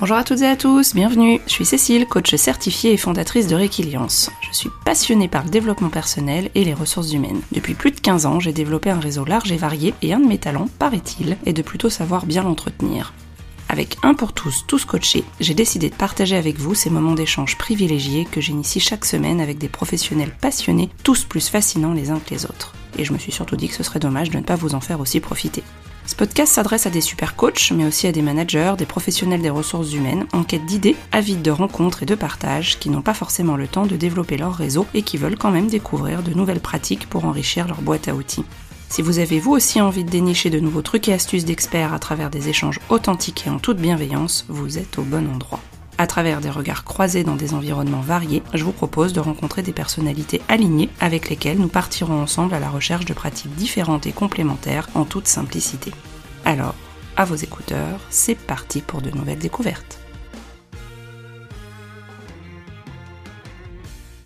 Bonjour à toutes et à tous, bienvenue. Je suis Cécile, coach certifiée et fondatrice de Réquiliance. Je suis passionnée par le développement personnel et les ressources humaines. Depuis plus de 15 ans, j'ai développé un réseau large et varié et un de mes talents, paraît-il, est de plutôt savoir bien l'entretenir. Avec un pour tous, tous coachés, j'ai décidé de partager avec vous ces moments d'échange privilégiés que j'initie chaque semaine avec des professionnels passionnés, tous plus fascinants les uns que les autres. Et je me suis surtout dit que ce serait dommage de ne pas vous en faire aussi profiter. Ce podcast s'adresse à des super coachs, mais aussi à des managers, des professionnels des ressources humaines, en quête d'idées, avides de rencontres et de partages, qui n'ont pas forcément le temps de développer leur réseau et qui veulent quand même découvrir de nouvelles pratiques pour enrichir leur boîte à outils. Si vous avez vous aussi envie de dénicher de nouveaux trucs et astuces d'experts à travers des échanges authentiques et en toute bienveillance, vous êtes au bon endroit à travers des regards croisés dans des environnements variés, je vous propose de rencontrer des personnalités alignées avec lesquelles nous partirons ensemble à la recherche de pratiques différentes et complémentaires en toute simplicité. Alors, à vos écouteurs, c'est parti pour de nouvelles découvertes.